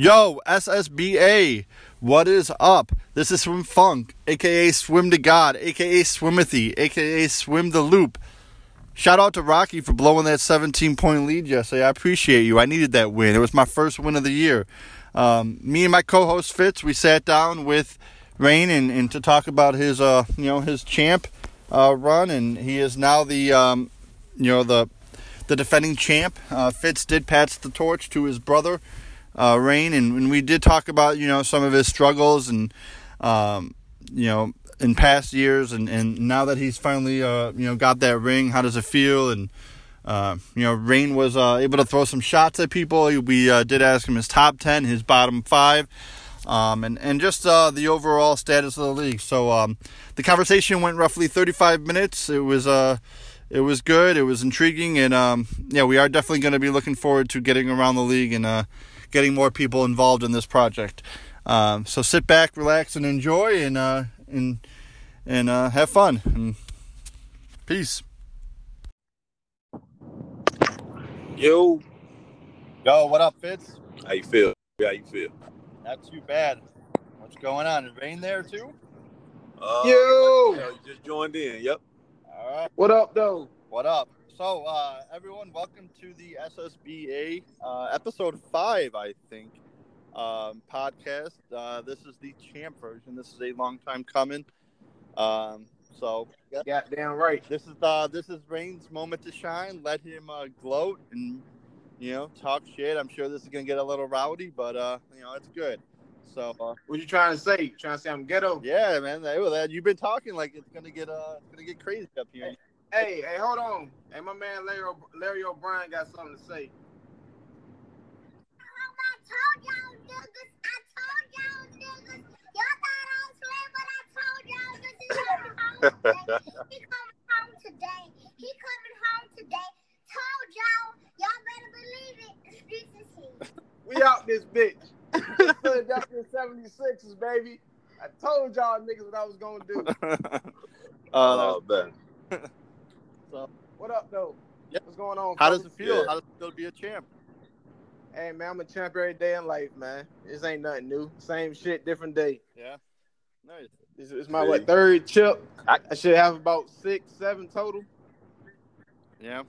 Yo, SSBA, what is up? This is Swim Funk, aka Swim to God, aka Swimithy, aka Swim the Loop. Shout out to Rocky for blowing that 17 point lead yesterday. I appreciate you. I needed that win. It was my first win of the year. Um, me and my co-host Fitz, we sat down with Rain and, and to talk about his uh you know his champ uh, run, and he is now the um, you know the the defending champ. Uh, Fitz did pass the torch to his brother uh, Rain, and, and, we did talk about you know some of his struggles and um, you know in past years, and, and now that he's finally uh, you know got that ring, how does it feel? And uh, you know, Rain was uh, able to throw some shots at people. We uh, did ask him his top ten, his bottom five. Um, and and just uh, the overall status of the league. So um, the conversation went roughly 35 minutes. It was uh, it was good. It was intriguing, and um, yeah, we are definitely going to be looking forward to getting around the league and uh, getting more people involved in this project. Um, so sit back, relax, and enjoy, and uh, and and uh, have fun. And peace. Yo, yo, what up, Fitz? How you feel? How you feel? Not too bad. What's going on? Rain there too? Uh, Yo, you just joined in. Yep. All right. What up, though? What up? So, uh, everyone, welcome to the SSBA uh, episode five, I think, um, podcast. Uh, this is the champ version. This is a long time coming. Um, so, yeah, damn right. This is uh, this is Rain's moment to shine. Let him uh, gloat and you know talk shit. I'm sure this is gonna get a little rowdy, but uh, you know it's good. So, uh, what you trying to say? You trying to say I'm ghetto? Yeah, man. You've been talking like it's gonna get uh, it's gonna get crazy up here. Hey, hey, hold on. Hey, my man Larry, Larry O'Brien got something to say. he coming home today. He coming home today. Told y'all, y'all better believe it. This is he. We out this bitch. Philadelphia 76ers, baby. I told y'all niggas what I was gonna do. uh, oh man. So, what up, though? Yep. What's going on? How folks? does it feel? Yeah. How does it feel to be a champ? Hey, man, I'm a champ every day in life, man. This ain't nothing new. Same shit, different day. Yeah. Nice. It's, it's my what third chip. I, I, should have about six, seven total. Yeah.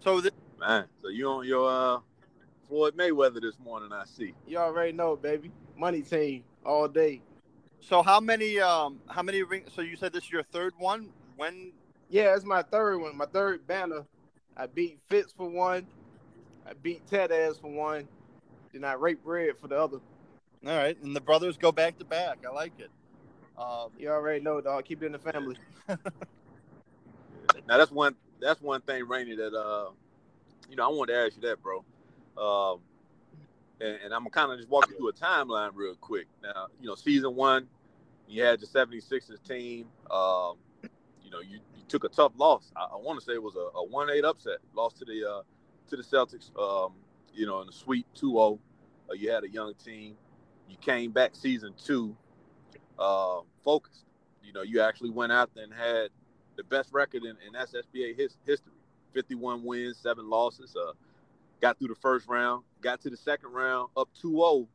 So this- man, so you on your uh Floyd Mayweather this morning? I see. You already know, baby. Money team all day. So how many um how many rings? So you said this is your third one. When yeah, it's my third one. My third banner. I beat Fitz for one. I beat Ted As for one. Then I rape Red for the other. All right, and the brothers go back to back. I like it. Um, you already know, dog. Keep it in the family. now that's one. That's one thing, Rainy. That uh, you know, I wanted to ask you that, bro. Um, and, and I'm gonna kind of just walk you through a timeline real quick. Now, you know, season one, you had the 76ers team. Um, you know, you took a tough loss. I, I want to say it was a, one eight upset. Lost to the uh, to the Celtics. Um, you know, in the Sweet 2-0. Uh, you had a young team. You came back season two, uh, focused. You know, you actually went out there and had the best record in, in SSBA his, history. 51 wins, seven losses. Uh, got through the first round, got to the second round, up 2-0,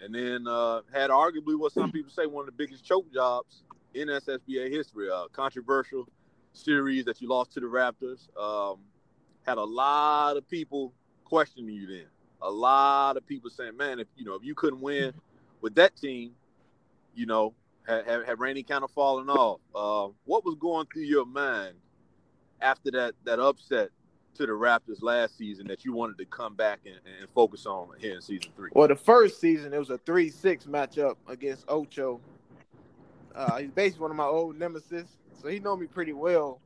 and then uh, had arguably what some people say one of the biggest choke jobs in SSBA history. Uh, controversial series that you lost to the Raptors. Um, had a lot of people questioning you then. A lot of people saying, "Man, if you know if you couldn't win with that team, you know, had, had, had Rainey kind of fallen off. Uh, what was going through your mind after that that upset to the Raptors last season that you wanted to come back and, and focus on here in season three? Well, the first season it was a three-six matchup against Ocho. Uh, he's basically one of my old nemesis so he know me pretty well.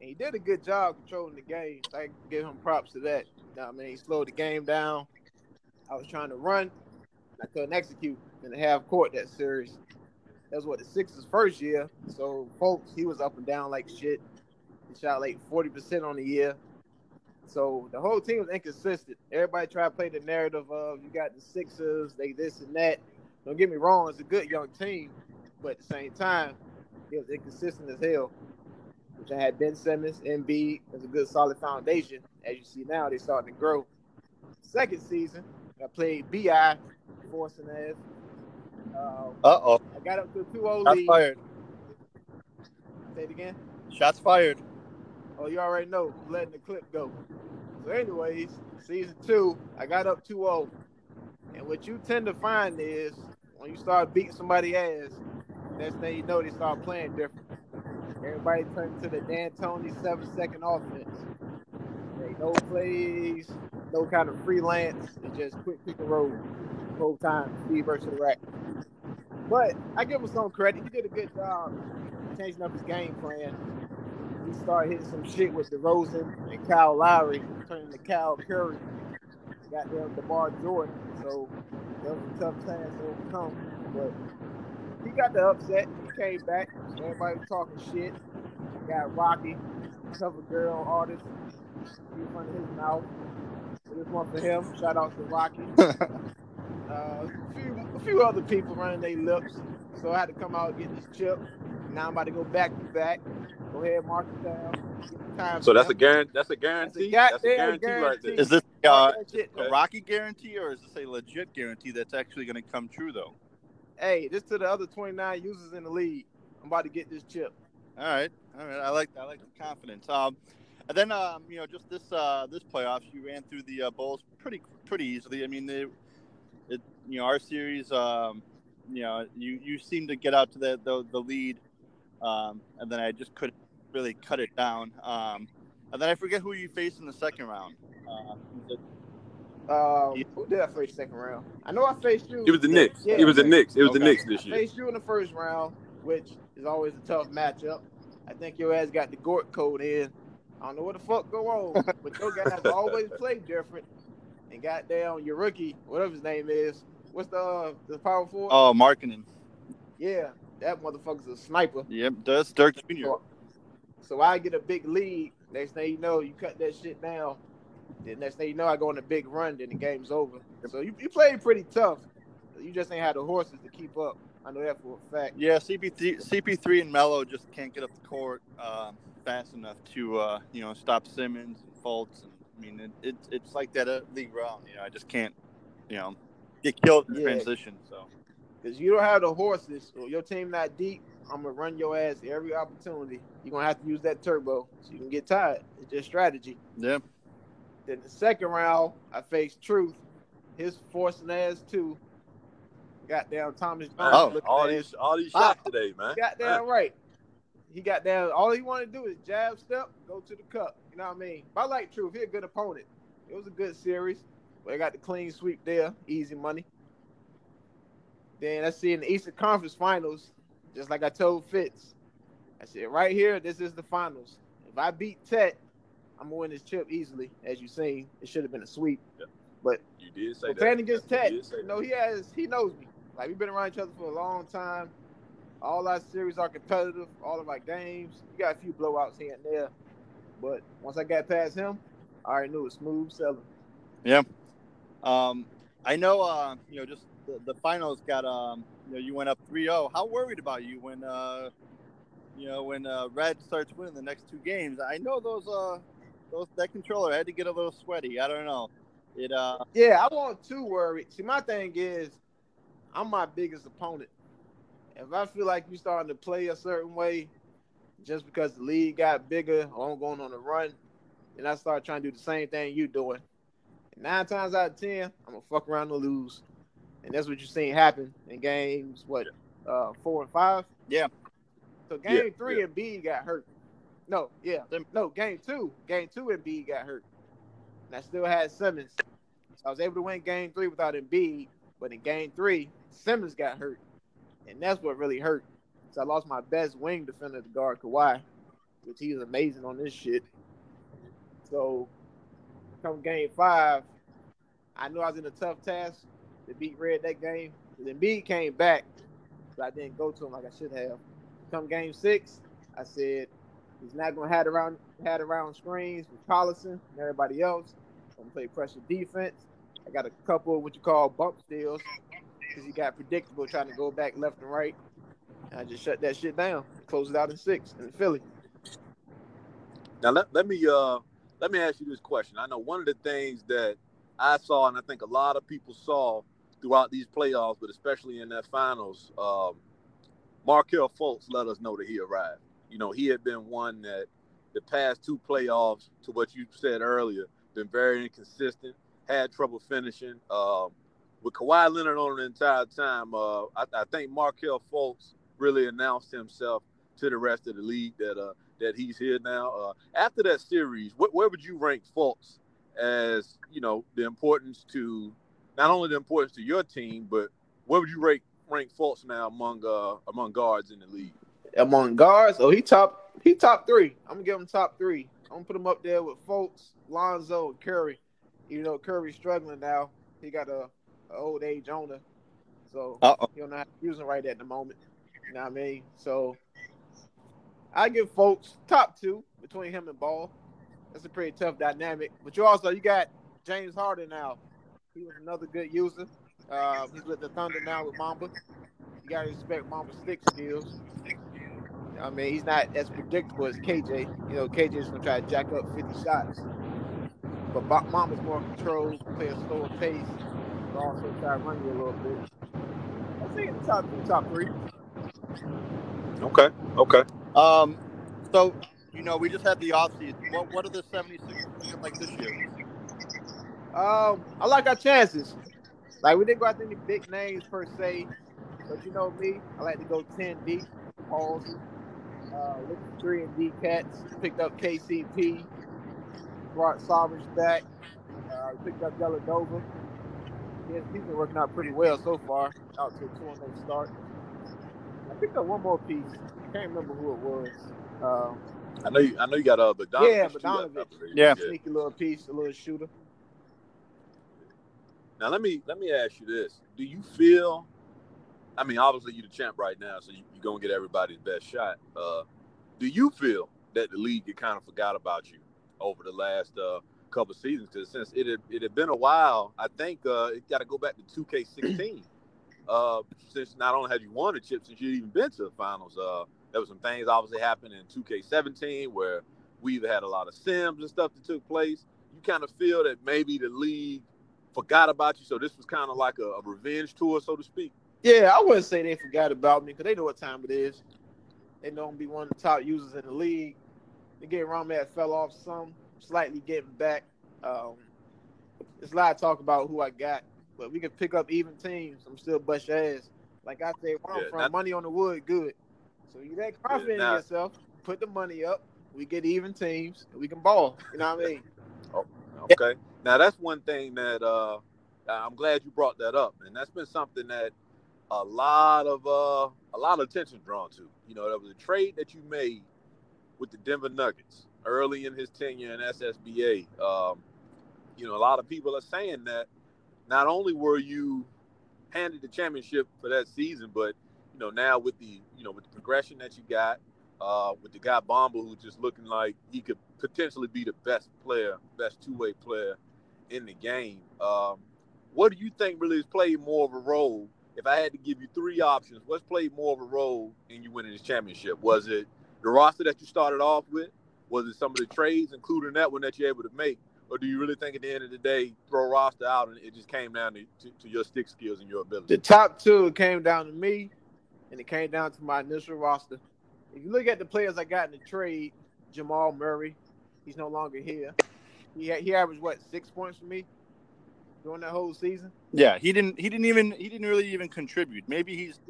And he did a good job controlling the game. So I give him props to that. You know I mean, he slowed the game down. I was trying to run. I couldn't execute in the half court that series. That was what the Sixers' first year. So folks, he was up and down like shit. He shot like 40% on the year. So the whole team was inconsistent. Everybody tried to play the narrative of you got the Sixers, they this and that. Don't get me wrong, it's a good young team, but at the same time, it was inconsistent as hell. Which I had Ben Simmons, Embiid as a good solid foundation. As you see now, they're starting to grow. Second season, I played BI forcing ass. Uh oh. I got up to a 2-0 Shots fired. Say it again. Shots fired. Oh, you already know. I'm letting the clip go. So, anyways, season two, I got up 2-0. And what you tend to find is when you start beating somebody ass, next thing you know, they start playing different. Everybody turns to the D'Antoni seven-second offense. No plays, no kind of freelance. It's just quick pick and roll whole time. Steve versus the rack. But I give him some credit. He did a good job changing up his game plan. He started hitting some shit with DeRozan and Kyle Lowry, turning to Kyle Curry. Got them DeMar Jordan. So that was a tough task to overcome. But he got the upset. He came back. Everybody was talking shit. Got Rocky, cover girl artist. He was running his mouth. So this one for him. Shout out to Rocky. Uh, a, few, a few other people running their lips. So I had to come out and get this chip. Now I'm about to go back to back. Go ahead, mark it down. The time So that's a stamp. guarantee. That's a guarantee. goddamn That's a guarantee, right there. guarantee. Is this uh, a. Rocky guarantee or is this a legit guarantee that's actually going to come true though? Hey, this to the other 29 users in the league. I'm about to get this chip. All right, all right. I like I like the confidence. Um, and then um, you know, just this uh this playoffs, you ran through the uh, Bulls pretty pretty easily. I mean, they, it you know our series, um, you know, you you seem to get out to the the, the lead, um, and then I just couldn't really cut it down. Um, and then I forget who you faced in the second round. Uh, Um, Yeah. Who did I face second round? I know I faced you. It was the Knicks. Yeah. It was the Knicks. It was the Okay. Knicks this I year. faced you in the first round, which is always a tough matchup. I think your ass got the Gort code in. I don't know what the fuck go on, but your guys always play different. And goddamn, your rookie, whatever his name is, what's the uh, the power forward? oh, Markkanen. Yeah, that motherfucker's a sniper. Yep, that's Dirk Jr. So I get a big lead. Next thing you know, you cut that shit down. Then next thing you know, I go on a big run. Then the game's over. So you, you played pretty tough. You just ain't had the horses to keep up. I know that for a fact. Yeah, CP3, CP3 and Melo just can't get up the court uh, fast enough to uh, you know stop Simmons and Fultz. And, I mean, it, it, it's like that at league round. You know, I just can't you know get killed in Yeah. transition. So Because you don't have the horses, or your team not deep, I'm gonna run your ass every opportunity. You're gonna have to use that turbo so you can get tired. It's just strategy. yeah, Then the second round, I faced Truth. His forcing ass too. Got down Thomas Jones. Oh, looking all these all these shots today, man. Got down right. He got down. All he wanted to do is jab step, go to the cup. You know what I mean? But I like Truth. He a good opponent. It was a good series. But I got the clean sweep there, easy money. Then let's see in the Eastern Conference Finals, just like I told Fitz, I said right here, this is the finals. If I beat Tet, I'm gonna win this chip easily. As you seen, it should have been a sweep. But you did say But that. playing against You Tet, you know, he has he knows me. Like we've been around each other for a long time. All our series are competitive. All of our games. You got a few blowouts here and there, but once I got past him, I already knew it was smooth sailing. um, I know uh, you know just the, the finals got um, you know you went up 3-0. How worried about you when uh, you know when uh, Red starts winning the next two games? I know those uh, those that controller had to get a little sweaty. I don't know. It uh, Yeah, I wasn't too worried. See, my thing is, I'm my biggest opponent. If I feel like you're starting to play a certain way, just because the league got bigger or I'm going on a run, then I start trying to do the same thing you doing. And nine times out of ten, I'm gonna fuck around and lose. And that's what you're seeing happen in games, what, uh, four and five? Yeah. So game Yeah, three, yeah. B got hurt. No, yeah. No, game two. Game two, Embiid got hurt. And I still had Simmons. So I was able to win game three without Embiid. But in game three, Simmons got hurt. And that's what really hurt. So I lost my best wing defender to guard Kawhi, which he he's amazing on this shit. So come game five, I knew I was in a tough task to beat Red that game. But Embiid came back, but I didn't go to him like I should have. Come game six, I said he's not gonna have around had around screens with Collison and everybody else. Gonna play pressure defense. I got a couple of what you call bump steals because he got predictable trying to go back left and right. And I just shut that shit down, close it out in six in Philly. Now let, let me uh let me ask you this question. I know one of the things that I saw and I think a lot of people saw throughout these playoffs, but especially in that finals, um, Markelle Fultz let us know that he arrived. You know, he had been one that the past two playoffs, to what you said earlier, been very inconsistent, had trouble finishing. Um, with Kawhi Leonard on the entire time, uh, I, I, think Markelle Fultz really announced himself to the rest of the league that uh, that he's here now. Uh, after that series, wh- where would you rank Fultz as you know the importance to not only the importance to your team, but where would you rank rank Fultz now among uh, among guards in the league? Among guards, oh he top he top three. I'm gonna give him top three. I'm gonna put him up there with folks, Lonzo, and Curry. You know, Curry's struggling now, he got a, a old age owner, so Uh-oh. he don't know how to use him right at the moment. You know what I mean? So I give folks top two between him and Ball. That's a pretty tough dynamic. But you also you got James Harden now. He was another good user. Uh, he's with the Thunder now with Mamba. You gotta respect Mamba's stick skills. I mean, he's not as predictable as KJ. You know, KJ is gonna try to jack up 50 shots. But Mamba's more controlled, play a slower pace, but also try to run you a little bit. I think in the top two, top three. Okay. Okay. Um, so you know, we just had the offseason. What what are the 76ers like this year? Um, I like our chances. Like we didn't go after any big names per se, but you know me, I like to go 10 deep. Pause. Uh, with three and D cats. Picked up KCP. Brought Savage back. Uh, picked up Dellavedova. Yeah, he's been working out pretty well so far. Out to a 2 0 start. I picked up one more piece. I can't remember who it was. Um, I know you. I know you got a uh, Bogdanovich. Yeah, Bogdanovich. Yeah, sneaky little piece, a little shooter. Now let me let me ask you this: Do you feel? I mean, obviously you're the champ right now, so you, are gonna get everybody's best shot. Uh, do you feel that the league kind of forgot about you over the last uh, couple seasons? Because since it had, it had been a while, I think uh, it got to go back to 2K16. uh, since not only had you won the chip, since you even been to the finals, uh, there were some things obviously happened in 2K17 where we have had a lot of sims and stuff that took place. You kind of feel that maybe the league forgot about you, so this was kind of like a, a revenge tour, so to speak. Yeah, I wouldn't say they forgot about me because they know what time it is. They know I'm be one of the top users in the league. They get around me, fell off some, slightly getting back. Um, there's a lot of talk about who I got, but we can pick up even teams. I'm still bust your ass. Like I say, where I'm from, not, money on the wood, good. So you that confident yeah, in yourself, put the money up. We get even teams, and we can ball. You know what I mean? Oh, okay. Now that's one thing that uh, I'm glad you brought that up, and that's been something that a lot of uh, a lot of attention drawn to. You know, that was a trade that you made with the Denver Nuggets early in his tenure in SSBA. Um, you know, a lot of people are saying that not only were you handed the championship for that season, but you know now with the you know with the progression that you got, uh, with the guy Bamba who's just looking like he could potentially be the best player, best two way player in the game. Um, what do you think really has played more of a role? If I had to give you three options, what's played more of a role in you winning this championship? Was it the roster that you started off with? Was it some of the trades, including that one that you're able to make? Or do you really think at the end of the day, throw roster out and it just came down to, to, to your stick skills and your ability? The top two came down to me, and it came down to my initial roster. If you look at the players I got in the trade, Jamal Murray, he's no longer here. He he averaged what six points for me during that whole season. Yeah, he didn't he didn't even he didn't really even contribute. Maybe he's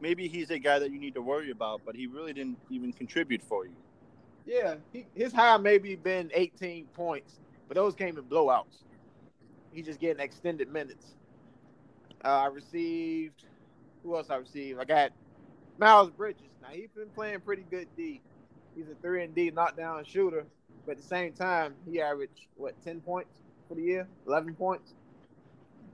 maybe he's a guy that you need to worry about, but he really didn't even contribute for you. Yeah, he, his high maybe been 18 points, but those came in blowouts. He's just getting extended minutes. Uh, I received who else I received? I got Miles Bridges. Now he's been playing pretty good D. He's a three and D knockdown shooter, but at the same time, he averaged what ten points for the year, eleven points.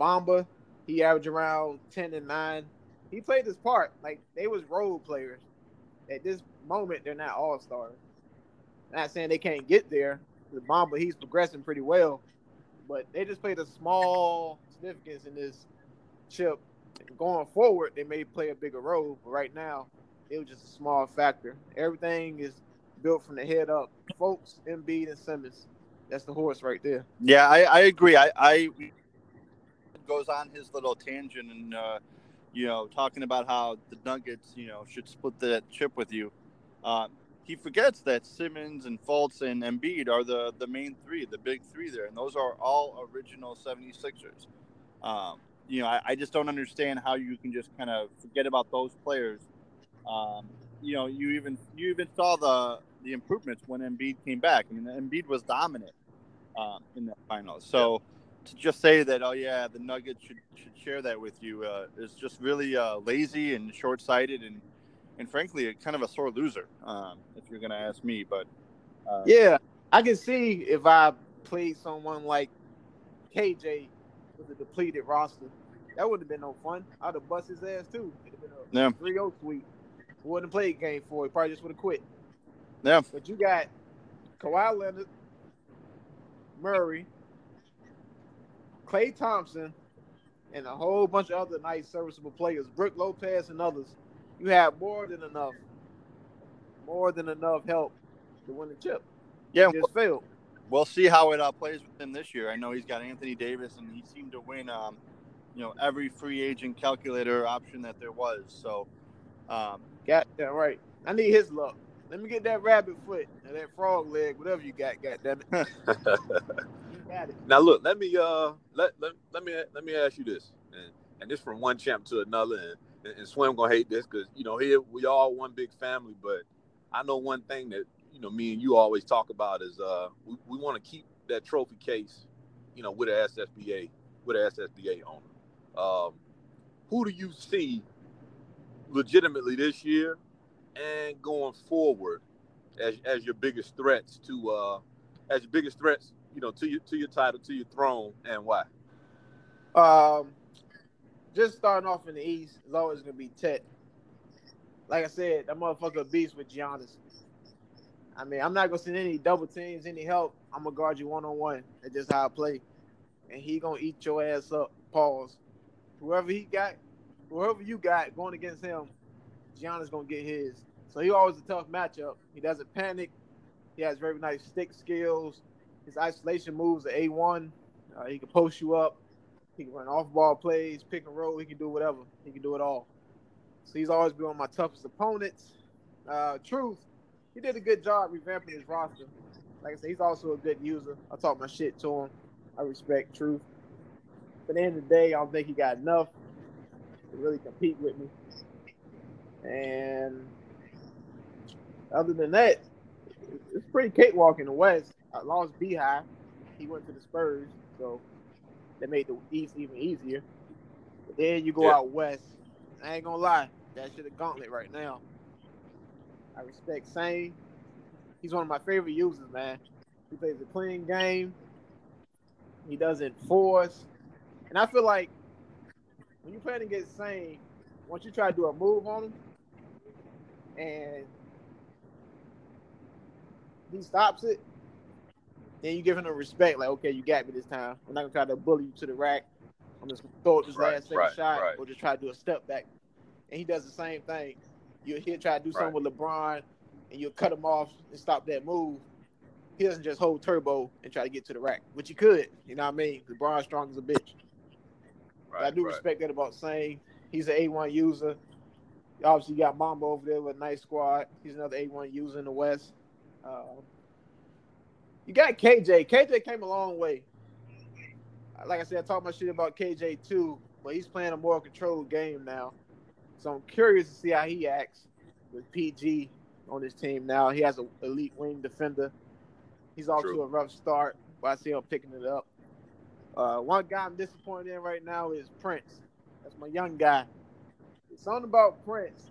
Bamba, he averaged around ten and nine. He played his part. Like they was role players. At this moment, they're not all stars. Not saying they can't get there. The Bamba, he's progressing pretty well, but they just played a small significance in this chip going forward, they may play a bigger role, but right now, it was just a small factor. Everything is built from the head up. Folks, Embiid, and Simmons. That's the horse right there. Yeah, I, I agree. I, I goes on his little tangent and uh, you know talking about how the Nuggets you know should split that chip with you, uh, he forgets that Simmons and Fultz and Embiid are the the main three, the big three there, and those are all original 76ers. Um, you know, I, I, just don't understand how you can just kind of forget about those players. Um, you know, you even you even saw the the improvements when Embiid came back. I mean, Embiid was dominant um, in the finals. So. To just say that, oh yeah, the Nuggets should should share that with you uh, is just really uh, lazy and short sighted and and frankly, kind of a sore loser. Um, if you're going to ask me, but uh, yeah, I can see if I played someone like KJ with a depleted roster, that would have been no fun. I'd have bust his ass too. It'd have been a yeah. 3 0 sweep. Wouldn't have played game four. He probably just would have quit. Yeah. But you got Kawhi Leonard, Murray, Klay Thompson, and a whole bunch of other nice serviceable players, Brook Lopez and others. You have more than enough, more than enough help to win the chip. Yeah, just well, failed. We'll see how it uh, plays with him this year. I know he's got Anthony Davis, and he seemed to win, um, you know, every free agent calculator option that there was. So, um, got that right. I need his luck. Let me get that rabbit foot and that frog leg, whatever you got. God damn it. Now look, let me uh let let, let me let me ask you this, and and this from one champ to another, and, and Swim gonna hate this because you know here we all one big family, but I know one thing that you know me and you always talk about is uh we, we want to keep that trophy case, you know, with a SSBA with a SSBA owner. Um, who do you see legitimately this year and going forward as as your biggest threats to uh as your biggest threats, you know, to your to your title, to your throne, and why? Um, just starting off in the East is always gonna be Tet. Like I said, that motherfucker beast with Giannis. I mean, I'm not gonna send any double teams, any help. I'm gonna guard you one on one. That's just how I play, and he gonna eat your ass up. Pause. Whoever he got, whoever you got going against him, Giannis gonna get his. So he always a tough matchup. He doesn't panic. He has very nice stick skills. His isolation moves are a one. Uh, he can post you up. He can run off ball plays, pick and roll. He can do whatever. He can do it all. So he's always been one of my toughest opponents. Uh, Truth, he did a good job revamping his roster. Like I said, he's also a good user. I talk my shit to him. I respect Truth. But at the end of the day, I don't think he got enough to really compete with me. And other than that, it's pretty cakewalk in the West. I lost Beehive. He went to the Spurs, so that made the East even easier. But then you go yeah. out west. I ain't gonna lie, that shit a gauntlet right now. I respect Sane. He's one of my favorite users, man. He plays a clean game. He doesn't force. And I feel like when you play against Sane, once you try to do a move on him, and he stops it, then you give him the respect, like, okay, you got me this time. I'm not gonna try to bully you to the rack. I'm just gonna throw it this right, last second right, shot right. or just try to do a step back. And he does the same thing. You he'll try to do something with LeBron and you'll cut him off and stop that move. He doesn't just hold turbo and try to get to the rack, which he could. You know what I mean? LeBron's strong as a bitch. I do respect that about Sane He's an A1 user. Obviously, you got Mamba over there with a nice squad. He's another A1 user in the West. Uh, you got KJ. KJ came a long way. Like I said, I talked my shit about KJ too, but he's playing a more controlled game now. So I'm curious to see how he acts with PG on his team now. He has an elite wing defender. He's off True. to a rough start, but I see him picking it up. Uh, one guy I'm disappointed in right now is Prince. That's my young guy. It's something about Prince.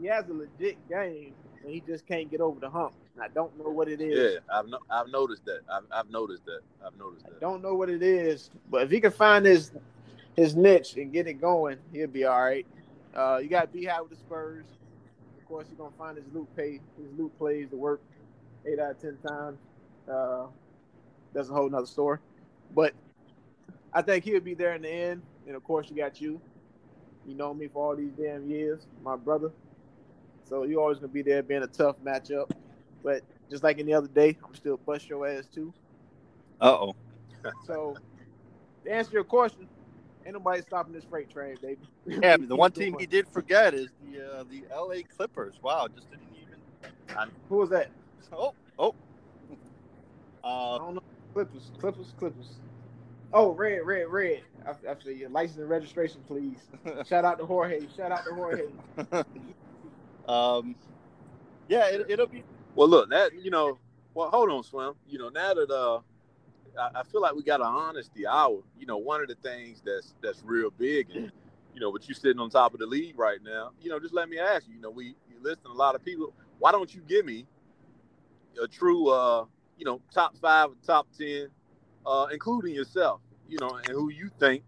He has a legit game, and he just can't get over the hump. I don't know what it is. Yeah, I've no, I've noticed that. I've, I've noticed that. I've noticed that. I don't know what it is, but if he can find his his niche and get it going, he'll be all right. Uh, you got Beehive with the Spurs. Of course, he's gonna find his loop pay his loop plays to work eight out of ten times. Uh, that's a whole nother story. But I think he'll be there in the end. And of course, you got you. You know me for all these damn years, my brother. So you're always gonna be there, being a tough matchup. But just like any other day, I'm still bust your ass too. Uh oh. so to answer your question, Ain't nobody stopping this freight train, baby. Yeah, the one team he did forget is the uh, the L.A. Clippers. Wow, just didn't even. Who was that? Oh, oh. I Uh, don't know. Clippers, Clippers, Clippers. Oh, red, red, red. I, I feel you. License and registration, please. Shout out to Jorge. Shout out to Jorge. um, yeah, it, it'll be. Well, look, that you know, well, hold on, Swim. You know, now that uh, I, I feel like we got an honesty hour. You know, one of the things that's that's real big, and you know, but you sitting on top of the league right now. You know, just let me ask you. You know, we you listen a lot of people. Why don't you give me a true, uh, you know, top five, top ten, uh, including yourself. You know, and who you think,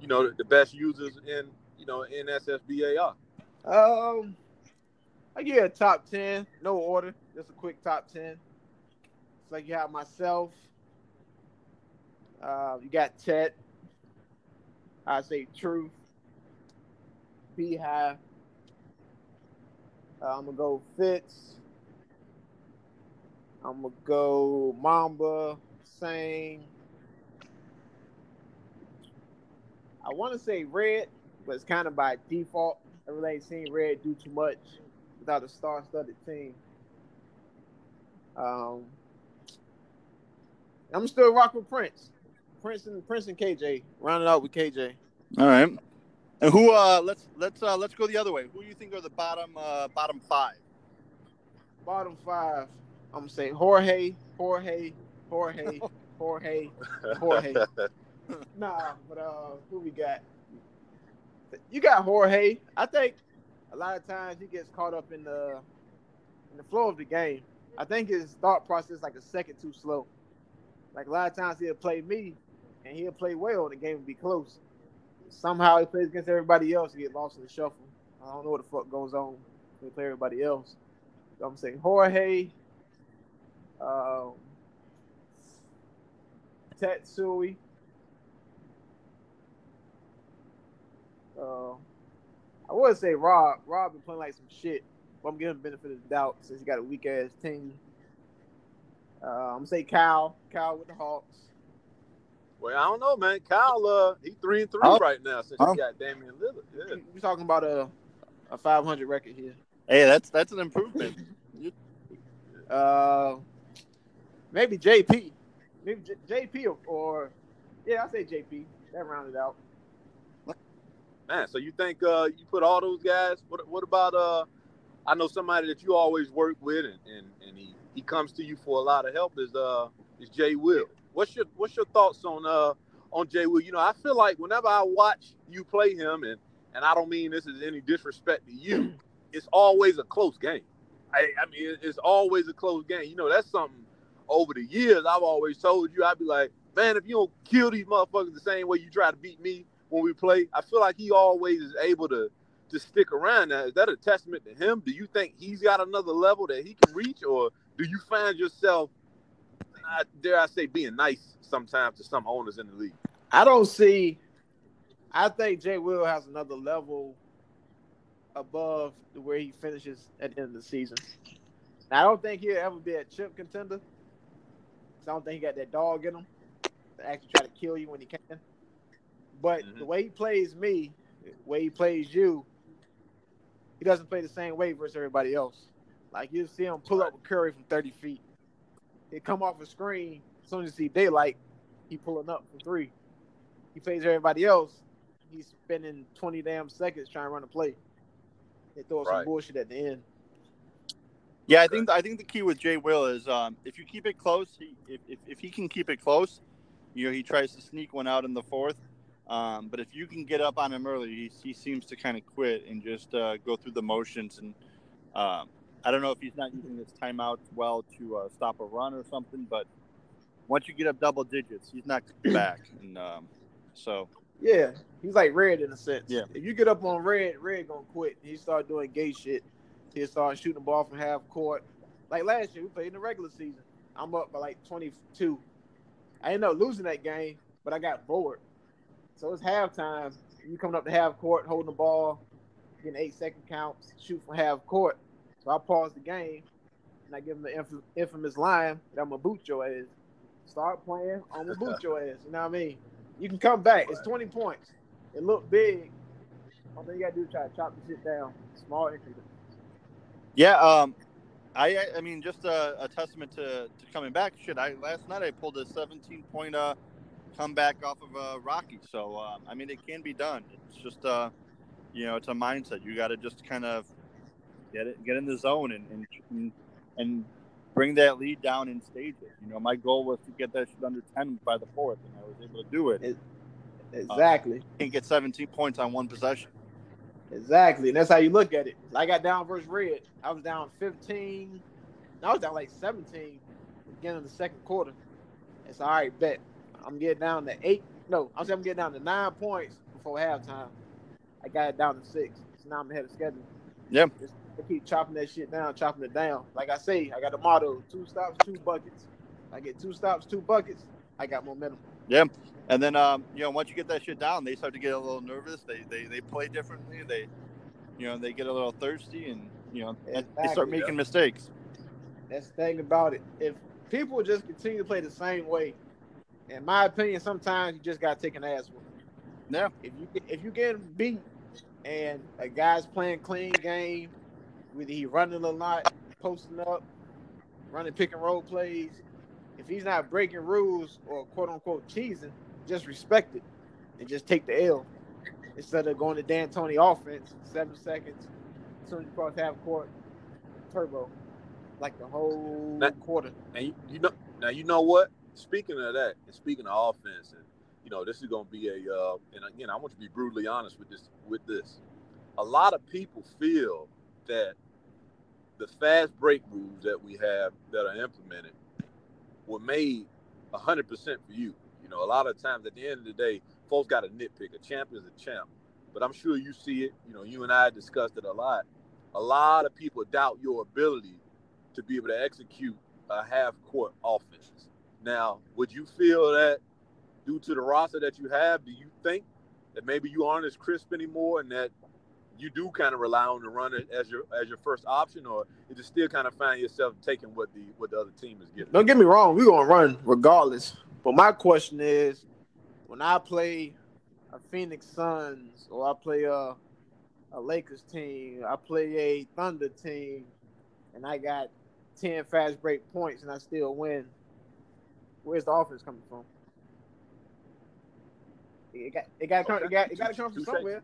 you know, the, the best users in, you know, in SSBA are. Um, I give a top ten, no order, just a quick top ten. It's like you have myself. Uh, you got Ted. I say Truth. Beehive. Uh, I'm gonna go Fitz. I'm gonna go Mamba, Sane. I want to say Red, but it's kind of by default. I really ain't seen Red do too much without a star-studded team. Um, I'm still rocking with Prince, Prince and Prince and KJ. Rounded out with KJ. All right. And who? Uh, let's let's uh, let's go the other way. Who do you think are the bottom uh, bottom five? Bottom five. I'm gonna say Jorge, Jorge, Jorge, Jorge, Jorge. Nah, but uh, who we got? You got Jorge. I think a lot of times he gets caught up in the in the flow of the game. I think his thought process like a second too slow. Like a lot of times he'll play me, and he'll play well, and the game will be close. Somehow he plays against everybody else and get lost in the shuffle. I don't know what the fuck goes on. They play everybody else. So I'm saying Jorge, um, Tetsui. Uh, I would say Rob. Rob been playing like some shit. But I'm giving him the benefit of the doubt since he got a weak ass team. Uh, I'm gonna say Kyle. Kyle with the Hawks. well, I don't know, man. Kyle, uh, he three and three Oh. right now since Oh. he got Damian Lillard. Yeah. We're talking about a a 500 record here. Hey, that's that's an improvement. Uh, maybe JP. Maybe J- JP or, or yeah, I say JP. That rounded out. Man, so you think uh, you put all those guys? What what about uh? I know somebody that you always work with, and, and, and he, he comes to you for a lot of help. Is uh is Jay Will? What's your what's your thoughts on uh on Jay Will? You know, I feel like whenever I watch you play him, and and I don't mean this is any disrespect to you, it's always a close game. I, I mean, it's always a close game. You know, that's something over the years I've always told you. I'd be like, man, if you don't kill these motherfuckers the same way you try to beat me when we play, I feel like he always is able to to stick around. Now, is that a testament to him? Do you think he's got another level that he can reach, or do you find yourself, uh, dare I say, being nice sometimes to some owners in the league? I don't see. I think Jay Will has another level above where he finishes at the end of the season. I don't think he'll ever be a chip contender. I don't think he got that dog in him to actually try to kill you when he can. But Mhm. the way he plays me, the way he plays you, he doesn't play the same way versus everybody else. Like you see him pull up with Curry from 30 feet. He come off a screen as soon as you see daylight, he pulling up from three. He plays everybody else. He's spending 20 damn seconds trying to run a play. They throw some bullshit at the end. Yeah, I think I think the key with Jay Will is um, if you keep it close, he, if, if if he can keep it close, you know he tries to sneak one out in the fourth. Um, but if you can get up on him early, he, he seems to kind of quit and just uh, go through the motions. And um, I don't know if he's not using his timeouts well to uh, stop a run or something. But once you get up double digits, he's not coming back. And um, so Yeah, he's like red in a sense. Yeah. If you get up on red, red gonna quit. He start doing gay shit. He'll start shooting the ball from half court. Like last year, we played in the regular season. I'm up by like 22. I ended up losing that game, but I got bored. So it's halftime. You coming up to half court, holding the ball, getting eight second counts, shoot from half court. So I pause the game and I give him the inf- infamous line that I'm gonna boot your ass. Start playing, I'm gonna boot your ass. You know what I mean? You can come back. It's 20 points. It looked big. All you gotta do is try to chop the shit down. Small increments. Yeah, um, I I mean just a, a testament to, to coming back. Shit, I last night I pulled a 17 point uh comeback off of uh, Rocky. So um, I mean it can be done. It's just uh you know it's a mindset. You got to just kind of get it get in the zone and and and bring that lead down in stages. You know, my goal was to get that shit under 10 by the fourth, and I was able to do it. it exactly. Uh, can't get 17 points on one possession. Exactly, and that's how you look at it. I got down versus Red. I was down 15. I was down like 17 beginning of the second quarter. It's all right, bet. I'm getting down to eight. No, I'm saying I'm getting down to nine points before halftime. I got it down to six. So now I'm ahead of schedule. Yeah. Just keep chopping that shit down, chopping it down. Like I say, I got a motto: two stops, two buckets. I get two stops, two buckets. I got momentum. Yeah. And then, um, you know, once you get that shit down, they start to get a little nervous. They, they, they play differently. They, you know, they get a little thirsty and, you know, and they start Exactly. making mistakes. That's the thing about it. If people just continue to play the same way, in my opinion, sometimes you just gotta take an ass whooping. Yeah. If you if you getting beat and a guy's playing clean game, whether he running a lot, posting up, running pick and roll plays, if he's not breaking rules or quote unquote cheesing, just respect it and just take the L instead of going to D'Antoni offense seven seconds as soon as you cross half court, turbo, like the whole That- quarter. And you, you know, now you know what? Speaking of that, and speaking of offense, and you know, this is going to be a, uh, and again, I want to be brutally honest with this. With this, a lot of people feel that the fast break rules that we have that are implemented were made hundred percent for you. You know, a lot of times at the end of the day, folks got to nitpick. A champ is a champ, but I'm sure you see it. You know, you and I discussed it a lot. A lot of people doubt your ability to be able to execute a half court offense. Now, would you feel that due to the roster that you have, do you think that maybe you aren't as crisp anymore and that you do kind of rely on the runner as your as your first option, or you just still kind of find yourself taking what the what the other team is giving? Don't get me wrong, we're gonna run regardless. But my question is, when I play a Phoenix Suns or I play a a Lakers team, I play a Thunder team, and I got ten fast break points and I still win. Where's the offense coming from? It got it got to come it got it got to come from somewhere.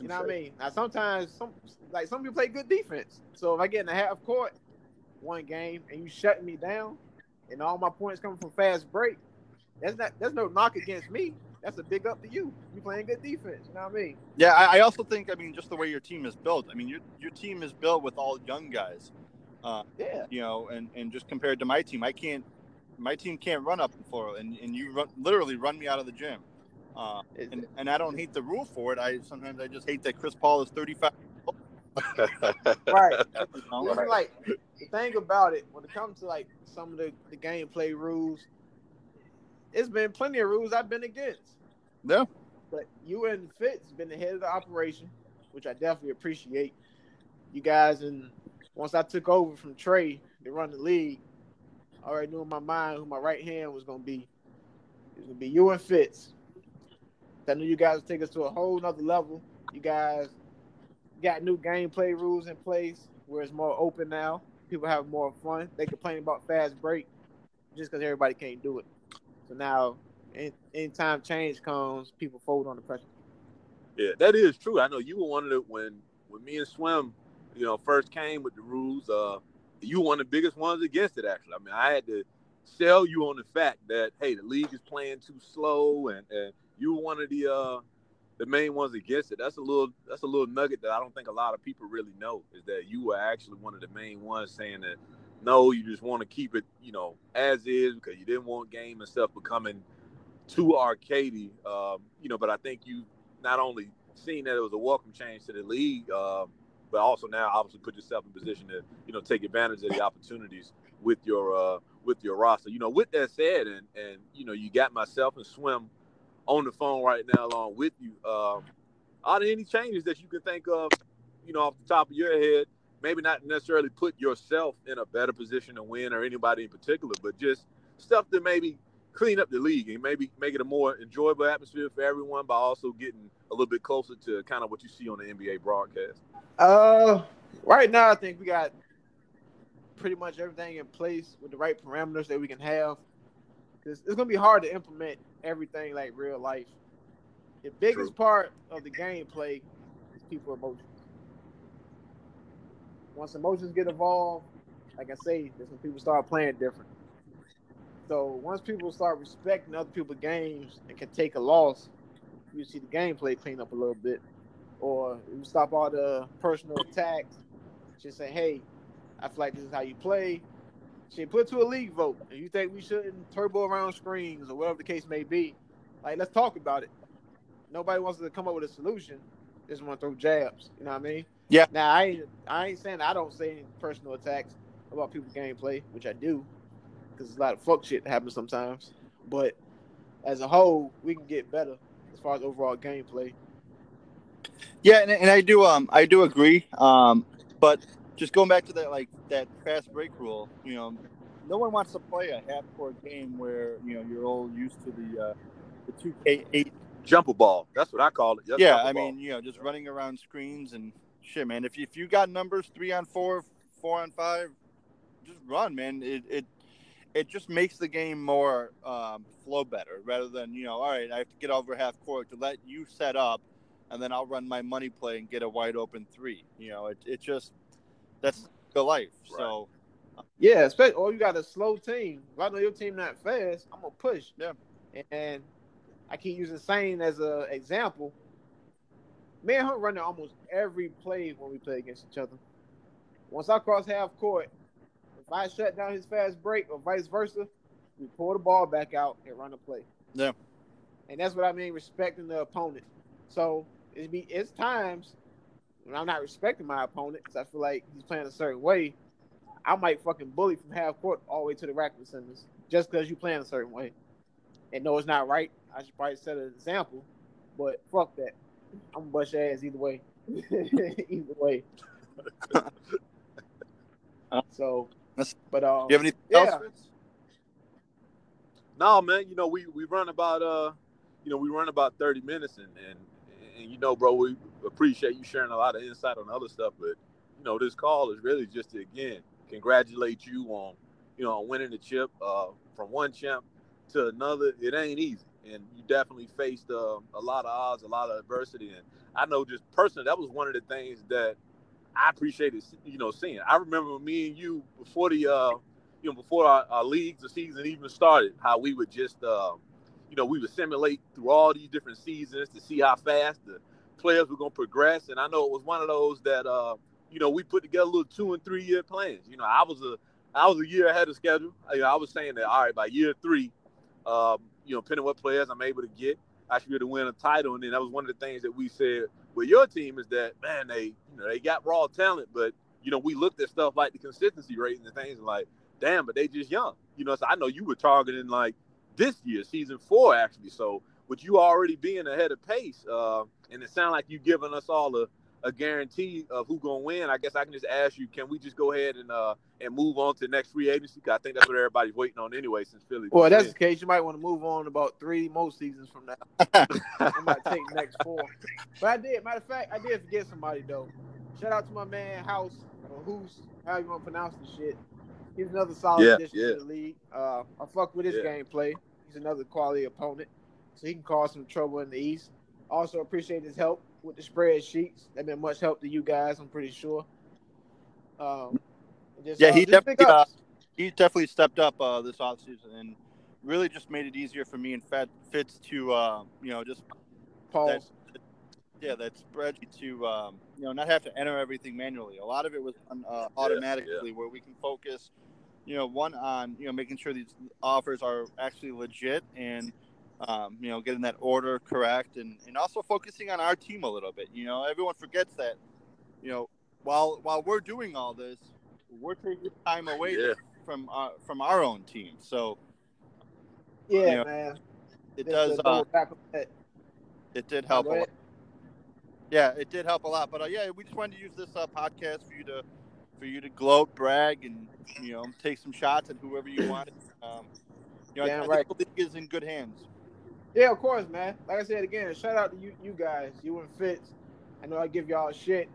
You know what I mean? Now sometimes some like some people play good defense. So if I get in the half court one game and you shutting me down and all my points coming from fast break, that's not that's no knock against me. That's a big up to you. You playing good defense. You know what I mean? Yeah, I, I also think, I mean, just the way your team is built. I mean, your your team is built with all young guys. Uh, Yeah. you know, and, and just compared to my team, I can't, my team can't run up the floor, and, and you run, literally run me out of the gym. Uh, and, and I don't hate the rule for it. I sometimes I just hate that Chris Paul is 35. right. you know? Listen, like the thing about it, when it comes to like some of the, the gameplay rules, it's been plenty of rules I've been against. Yeah. But you and Fitz been the head of the operation, which I definitely appreciate. You guys and once I took over from Trey to run the league, I already knew in my mind who my right hand was gonna be. It's gonna be you and Fitz. I knew you guys would take us to a whole nother level. You guys got new gameplay rules in place where it's more open now. People have more fun. They complain about fast break just because everybody can't do it. So now, any time change comes, people fold on the pressure. Yeah, that is true. I know you were one of the when when me and Swim, you know, first came with the rules. Uh, you were one of the biggest ones against it. Actually, I mean, I had to sell you on the fact that hey, the league is playing too slow, and and you were one of the uh the main ones against it. That's a little that's a little nugget that I don't think a lot of people really know is that you were actually one of the main ones saying that no, you just want to keep it, you know, as is because you didn't want game and stuff becoming too arcadey. Um, you know, but I think you not only seen that it was a welcome change to the league, um, but also now obviously put yourself in position to you know take advantage of the opportunities with your uh, with your roster. You know, with that said, and and you know you got myself and Swim on the phone right now along with you. Um, are there any changes that you can think of? You know, off the top of your head, maybe not necessarily put yourself in a better position to win or anybody in particular, but just stuff that maybe clean up the league and maybe make it a more enjoyable atmosphere for everyone, by also getting a little bit closer to kind of what you see on the NBA broadcast? Uh, right now I think we got pretty much everything in place with the right parameters that we can have. Cause it's gonna be hard to implement everything like real life. The biggest True. part of the gameplay is people emotions. Once emotions get involved, like I say, that's when people start playing different. So once people start respecting other people's games and can take a loss, you see the gameplay clean up a little bit. Or you stop all the personal attacks. Just say, hey, I feel like this is how you play. Shit, put to a league vote. If you think we shouldn't turbo around screens or whatever the case may be, like let's talk about it. Nobody wants to come up with a solution. Just want to throw jabs. You know what I mean? Yeah. Now I ain't I ain't saying I don't say any personal attacks about people's gameplay, which I do, because a lot of fuck shit happens sometimes. But as a whole, we can get better as far as overall gameplay. Yeah, and, and I do um I do agree. Um, but just going back to that like that fast break rule, you know, no one wants to play a half court game where you know you're all used to the uh, the two K eight. Jumper ball. That's what I call it. Just Yeah, I ball. mean you know just running around screens and shit, man. If you, if you got numbers three on four, four on five, just run, man. It it it just makes the game more um, flow better rather than you know all right I have to get over half court to let you set up and then I'll run my money play and get a wide open three. You know, it, it just that's the life. So Yeah, especially or you got a slow team. If I know your team not fast, I'm gonna push. Yeah. And I keep using Sane as an example. Me and him running almost every play when we play against each other. Once I cross half court, if I shut down his fast break or vice versa, we pull the ball back out and run the play. Yeah. And that's what I mean respecting the opponent. So it be it's times when I'm not respecting my opponent because I feel like he's playing a certain way. I might fucking bully from half court all the way to the rack of centers just because you playing a certain way. And no, it's not right. I should probably set an example, but fuck that. I'm gonna bust your ass either way. either way. so, That's- but um, you have anything yeah. else? No, man. You know, we we run about uh, you know, we run about thirty minutes, and and and you know, bro, we appreciate you sharing a lot of insight on other stuff, but you know, this call is really just to again congratulate you on you know on winning the chip uh from one champ to another. It ain't easy, and you definitely faced uh, a lot of odds, a lot of adversity, and I know just personally that was one of the things that I appreciated, you know, seeing. I remember me and you before the uh you know, before our, our leagues, the season even started, how we would just, uh, you know, we would simulate through all these different seasons to see how fast the players were going to progress. And I know it was one of those that, uh, you know, we put together little two and three year plans. You know, I was a, I was a year ahead of schedule. I, I was saying that, all right, by year three, um, you know, depending what players I'm able to get, I should be able to win a title. And then that was one of the things that we said with your team is that, man, they, you know, they got raw talent, but, you know, we looked at stuff like the consistency rating and the things like, damn, but they just young. You know, so I know you were targeting like this year, season four, actually. So with you already being ahead of pace, uh, and it sounds like you giving us all a, a guarantee of who gonna win, I guess I can just ask you, can we just go ahead and uh, and move on to the next free agency? 'Cause I think that's what everybody's waiting on anyway, since Philly. Well, that's the case. You might want to move on about three more seasons from now. I might take the next four. But I did. Matter of fact, I did forget somebody though. Shout out to my man House or Who's how you gonna pronounce the shit. He's another solid Yeah, addition yeah. to the league. Uh, I fuck with his Yeah. gameplay. He's another quality opponent, so he can cause some trouble in the East. Also appreciate his help with the spreadsheets. They've been much help to you guys. I'm pretty sure. Um, just, Yeah, uh, he just definitely, uh, he definitely stepped up uh, this offseason and really just made it easier for me and Fat Fitz to uh, you know just Pause. yeah that spread to um, you know not have to enter everything manually. A lot of it was uh, automatically where we can focus you know one on you know making sure these offers are actually legit and um, you know getting that order correct and, and also focusing on our team a little bit. You know everyone forgets that you know while while we're doing all this we're taking time away Yeah. from uh, from our own team. So Yeah, Yeah. man. it Just does uh, double back on that. it did help a lot. Yeah, it did help a lot. But uh, yeah, we just wanted to use this uh, podcast for you to for you to gloat, brag, and you know take some shots at whoever you wanted. Um, You know, Damn I, I right. think the league is in good hands. Yeah, of course, man. Like I said again, shout out to you, you guys, you and Fitz. I know I give y'all shit.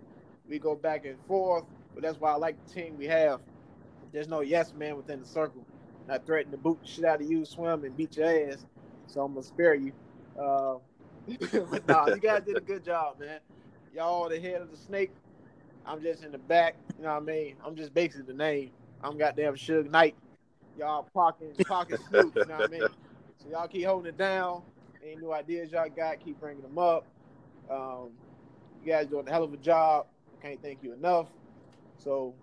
We go back and forth, but that's why I like the team we have. There's no yes man within the circle. I threaten to boot the shit out of you, swim, and beat your ass. So I'm gonna spare you. Uh, but nah, you guys did a good job, man. Y'all the head of the snake. I'm just in the back. You know what I mean? I'm just basically the name. I'm goddamn Suge Knight. Y'all pocket pocket Snoop. You know what I mean? So y'all keep holding it down. Any new ideas y'all got, keep bringing them up. Um, you guys doing a hell of a job. Can't thank you enough. So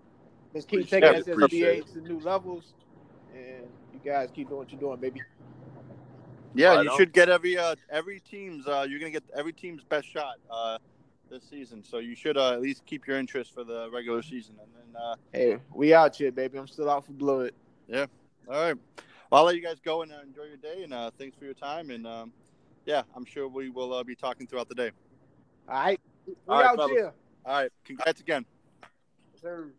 let's keep Appreciate taking it, appreciate SSBA to new levels, and you guys keep doing what you're doing, baby. Yeah, Right you should get every uh, every team's. Uh, you're gonna get every team's best shot uh, this season. So you should uh, at least keep your interest for the regular season. And then, uh, Hey, we out here, baby. I'm still out for blood. Yeah. All right, well, I'll let you guys go and uh, enjoy your day. And uh, thanks for your time. And um, yeah, I'm sure we will uh, be talking throughout the day. All right. We All right, out here. All right. Congrats again. Sir.